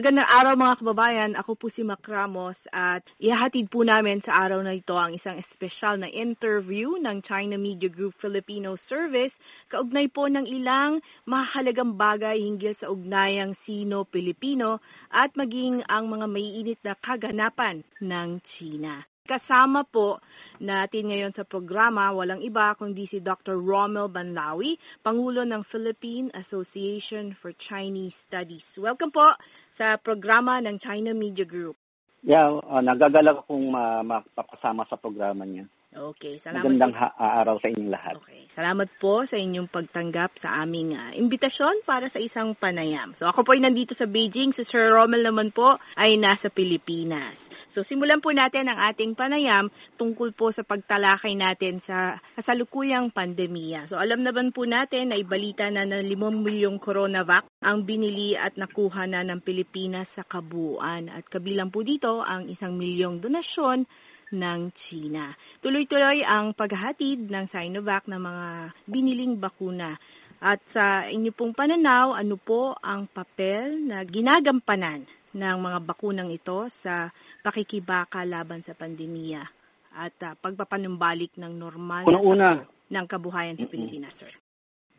Magandang araw mga kababayan, ako po si Mac Ramos at ihahatid po namin sa araw na ito ang isang espesyal na interview ng China Media Group Filipino Service kaugnay po ng ilang mahalagang bagay hinggil sa ugnayang Sino-Pilipino at maging ang mga maiinit na kaganapan ng China. Kasama po natin ngayon sa programa, walang iba kundi si Dr. Rommel Banlawi, Pangulo ng Philippine Association for Chinese Studies. Welcome po sa programa ng China Media Group. Yeah, uh, nagagalak akong uh, mapapasama sa programa niya. Okay, salamat. Magandang ha- araw sa inyong lahat. Okay, salamat po sa inyong pagtanggap sa aming uh, imbitasyon para sa isang panayam. So ako po ay nandito sa Beijing, si Sir Rommel naman po ay nasa Pilipinas. So simulan po natin ang ating panayam tungkol po sa pagtalakay natin sa kasalukuyang pandemya. So alam naman po natin na ibalita na ng 5 milyong coronavac ang binili at nakuha na ng Pilipinas sa kabuuan. At kabilang po dito ang isang milyong donasyon ng China. Tuloy-tuloy ang paghahatid ng Sinovac ng mga biniling bakuna. At sa inyo pong pananaw, ano po ang papel na ginagampanan ng mga bakunang ito sa pakikibaka laban sa pandemya at uh, pagpapanumbalik ng normal Una-una. ng kabuhayan sa Pilipinas, sir?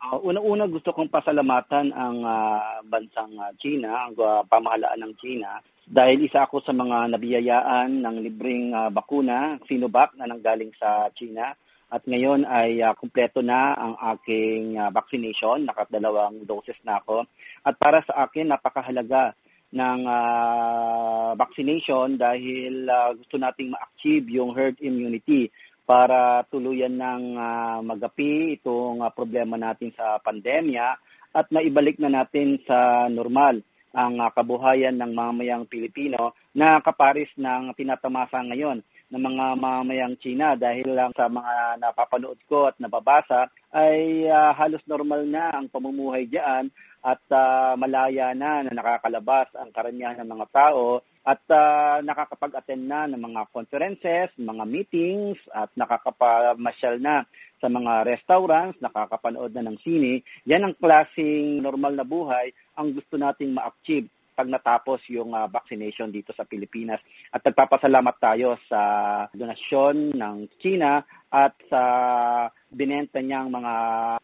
Uh, una-una gusto kong pasalamatan ang uh, bansang uh, China, ang uh, pamahalaan ng China dahil isa ako sa mga nabiyayaan ng libreng uh, bakuna, Sinovac, na nanggaling sa China. At ngayon ay uh, kumpleto na ang aking uh, vaccination, nakadalawang doses na ako. At para sa akin, napakahalaga ng uh, vaccination dahil uh, gusto nating ma-achieve yung herd immunity para tuluyan ng uh, magapi itong uh, problema natin sa pandemya at maibalik na natin sa normal ang uh, kabuhayan ng mamayang Pilipino na kaparis ng tinatamasa ngayon ng mga mamayang China dahil lang sa mga napapanood ko at nababasa ay uh, halos normal na ang pamumuhay diyan at uh, malaya na na nakakalabas ang karamihan ng mga tao at uh, nakakapag-attend na ng mga conferences, mga meetings at nakakapamasyal na sa mga restaurants, nakakapanood na ng sine. Yan ang klaseng normal na buhay ang gusto nating ma-achieve pag natapos yung uh, vaccination dito sa Pilipinas. At nagpapasalamat tayo sa donasyon ng China at sa binenta niyang mga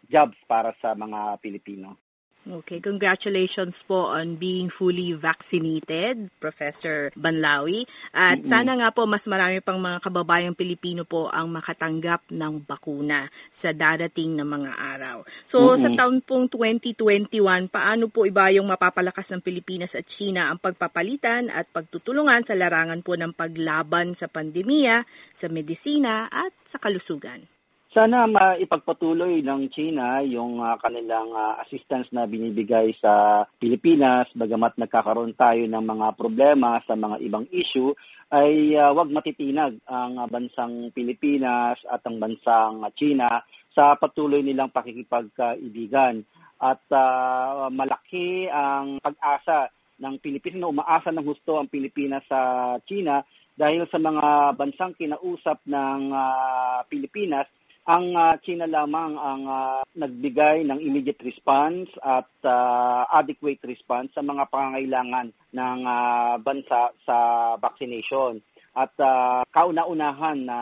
jobs para sa mga Pilipino. Okay, congratulations po on being fully vaccinated, Professor Banlawi. At mm-hmm. sana nga po mas marami pang mga kababayang Pilipino po ang makatanggap ng bakuna sa darating na mga araw. So mm-hmm. sa taon pong 2021, paano po iba yung mapapalakas ng Pilipinas at China ang pagpapalitan at pagtutulungan sa larangan po ng paglaban sa pandemya, sa medisina at sa kalusugan? Sana maipagpatuloy ng China yung uh, kanilang uh, assistance na binibigay sa Pilipinas. Bagamat nagkakaroon tayo ng mga problema sa mga ibang issue ay uh, wag matitinag ang bansang Pilipinas at ang bansang China sa patuloy nilang pakikipagkaibigan. At uh, malaki ang pag-asa ng Pilipinas na umaasa ng husto ang Pilipinas sa China dahil sa mga bansang kinausap ng uh, Pilipinas ang uh, China lamang ang uh, nagbigay ng immediate response at uh, adequate response sa mga pangangailangan ng uh, bansa sa vaccination. At uh, kauna-unahan na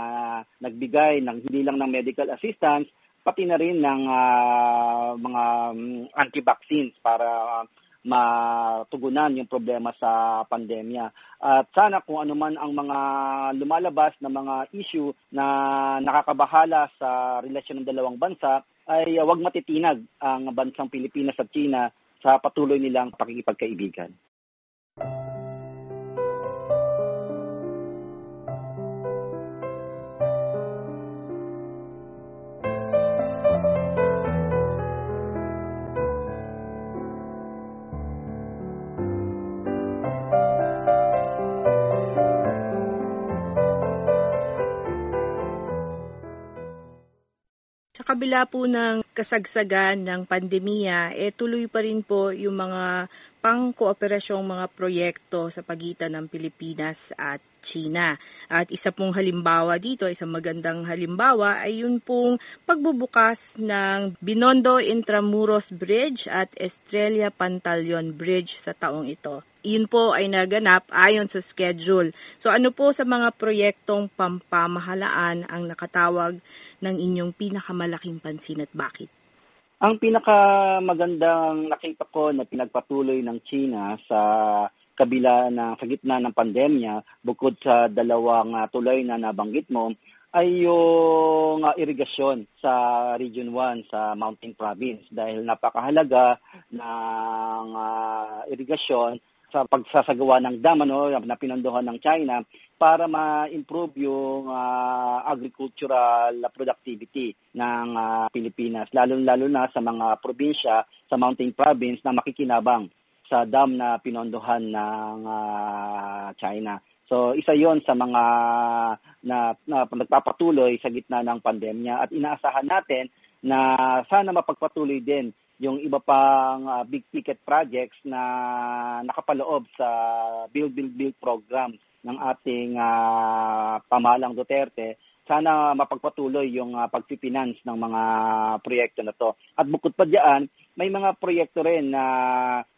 nagbigay ng hindi lang ng medical assistance, pati na rin ng uh, mga um, anti-vaccines para uh, matugunan yung problema sa pandemya. At sana kung ano man ang mga lumalabas na mga issue na nakakabahala sa relasyon ng dalawang bansa, ay wag matitinag ang bansang Pilipinas at China sa patuloy nilang pakikipagkaibigan. Kabila po ng kasagsagan ng pandemya, eh tuloy pa rin po yung mga pang kooperasyong mga proyekto sa pagitan ng Pilipinas at China. At isa pong halimbawa dito, isang magandang halimbawa ay yun pong pagbubukas ng Binondo Intramuros Bridge at Estrella Pantaleon Bridge sa taong ito. Iyon po ay naganap ayon sa schedule. So ano po sa mga proyektong pampamahalaan ang nakatawag ng inyong pinakamalaking pansin at bakit? Ang pinakamagandang nakita ko na pinagpatuloy ng China sa kabila na sa gitna ng pandemya, bukod sa dalawang uh, tulay na nabanggit mo, ay yung uh, irigasyon sa Region 1 sa Mountain Province. Dahil napakahalaga ng uh, irigasyon sa pagsasagawa ng dam ano, na pinondohan ng China para ma-improve yung uh, agricultural productivity ng uh, Pilipinas, lalo-lalo na sa mga probinsya sa Mountain Province na makikinabang sa dam na pinondohan ng uh, China. So isa 'yon sa mga na, na nagpapatuloy sa gitna ng pandemya at inaasahan natin na sana mapagpatuloy din yung iba pang uh, big ticket projects na nakapaloob sa Build Build Build program ng ating uh, pamahalang Duterte sana mapagpatuloy yung uh, pagpipinance ng mga proyekto na to. At bukod pa diyan, may mga proyekto rin na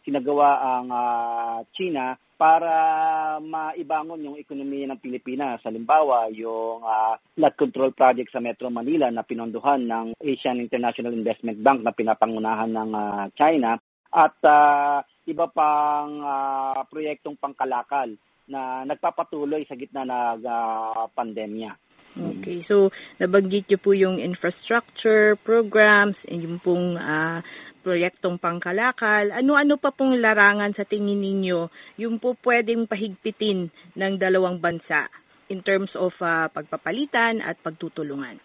sinagawa ang uh, China para maibangon yung ekonomiya ng Pilipinas. Halimbawa, yung uh, flood control project sa Metro Manila na pinondohan ng Asian International Investment Bank na pinapangunahan ng uh, China at uh, iba pang uh, proyektong pangkalakal na nagpapatuloy sa gitna ng uh, pandemya. Okay, so nabanggit niyo po yung infrastructure programs, yung pong uh, proyektong pangkalakal, ano-ano pa pong larangan sa tingin ninyo yung po pwedeng pahigpitin ng dalawang bansa in terms of uh, pagpapalitan at pagtutulungan?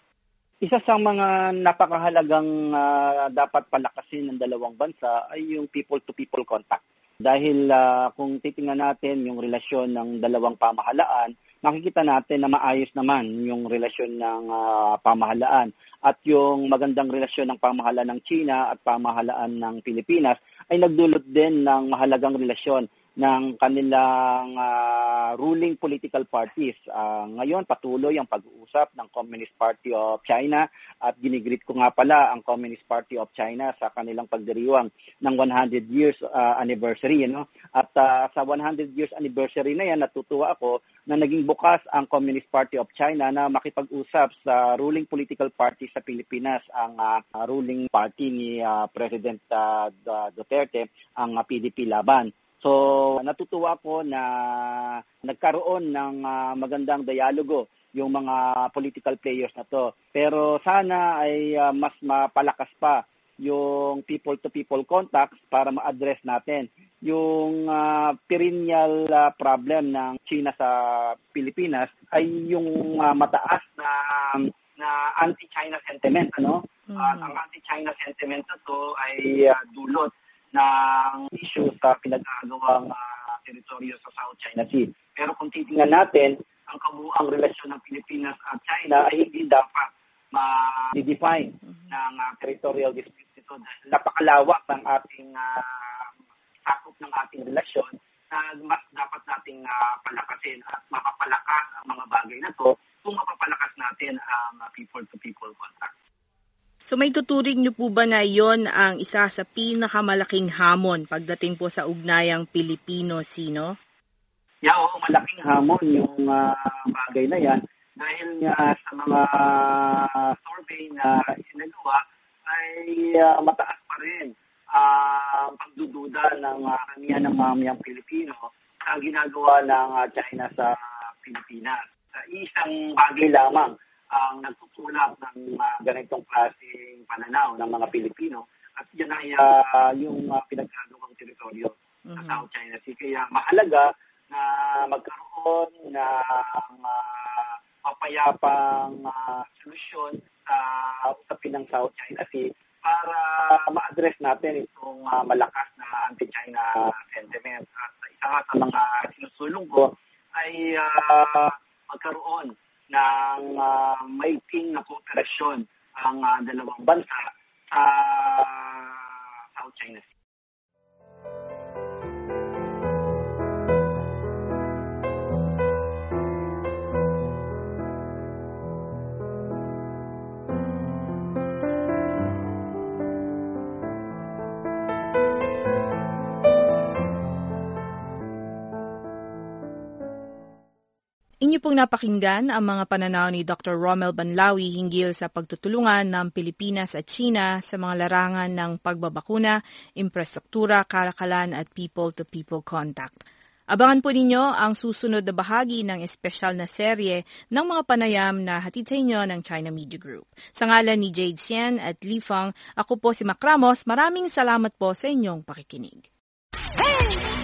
Isa sa mga napakahalagang uh, dapat palakasin ng dalawang bansa ay yung people-to-people contact. Dahil uh, kung titingnan natin yung relasyon ng dalawang pamahalaan, makikita natin na maayos naman yung relasyon ng uh, pamahalaan. At yung magandang relasyon ng pamahalaan ng China at pamahalaan ng Pilipinas ay nagdulot din ng mahalagang relasyon ng kanilang uh, ruling political parties. Uh, ngayon, patuloy ang pag-uusap ng Communist Party of China at ginigreet ko nga pala ang Communist Party of China sa kanilang pagdiriwang ng 100 years uh, anniversary. You know? At uh, sa 100 years anniversary na yan, natutuwa ako na naging bukas ang Communist Party of China na makipag-usap sa ruling political party sa Pilipinas, ang uh, ruling party ni uh, President uh, Duterte, ang uh, PDP Laban. So, natutuwa ko na nagkaroon ng uh, magandang dialogo yung mga political players na to. Pero sana ay uh, mas mapalakas pa yung people-to-people contacts para ma-address natin yung uh, perennial uh, problem ng China sa Pilipinas ay yung uh, mataas na na anti-China sentiment ano mm-hmm. uh, ang anti-China sentiment na to ay uh, dulot ng issue sa pinag-aagawang uh, teritoryo sa South China Sea. Pero kung titingnan natin, ang kabuang relasyon ng Pilipinas at China ay hindi dapat ma-define ng uh, territorial dispute nito dahil napakalawak ng ating uh, sakop ng ating relasyon na mas dapat nating uh, palakasin at mapapalakas ang mga bagay na to kung mapapalakas natin ang uh, people-to-people contact. So may tuturing niyo po ba na yon ang isa sa pinakamalaking hamon pagdating po sa ugnayang Pilipino-Sino? Yeah, oo, malaking hamon yung uh, bagay na yan dahil nga sa mga survey na isinagawa ay uh, mataas pa rin uh, pagdududa ng uh, karamihan ng mamayang Pilipino sa ginagawa ng uh, China sa Pilipinas. Sa isang bagay lamang ang nagtutulak ng uh, ganitong klaseng pananaw ng mga Pilipino at yan ay uh, yung uh, pinagkagawang teritoryo mm-hmm. sa South China Sea. Kaya mahalaga na magkaroon ng uh, mapayapang uh, solusyon sa uh, usapin ng South China Sea para ma-address natin itong uh, malakas na anti-China sentiment. At isa sa mga sinusulong ko ay uh, magkaroon ng uh, maiting na kooperasyon ang uh, dalawang bansa sa uh, South China Sea. Pong napakinggan ang mga pananaw ni Dr. Romel Banlawi hinggil sa pagtutulungan ng Pilipinas at China sa mga larangan ng pagbabakuna, infrastruktura, kalakalan at people-to-people contact. Abangan po ninyo ang susunod na bahagi ng espesyal na serye ng mga panayam na hatid sa inyo ng China Media Group. Sa ngalan ni Jade Sien at Li Fang, ako po si Mac Ramos. Maraming salamat po sa inyong pakikinig.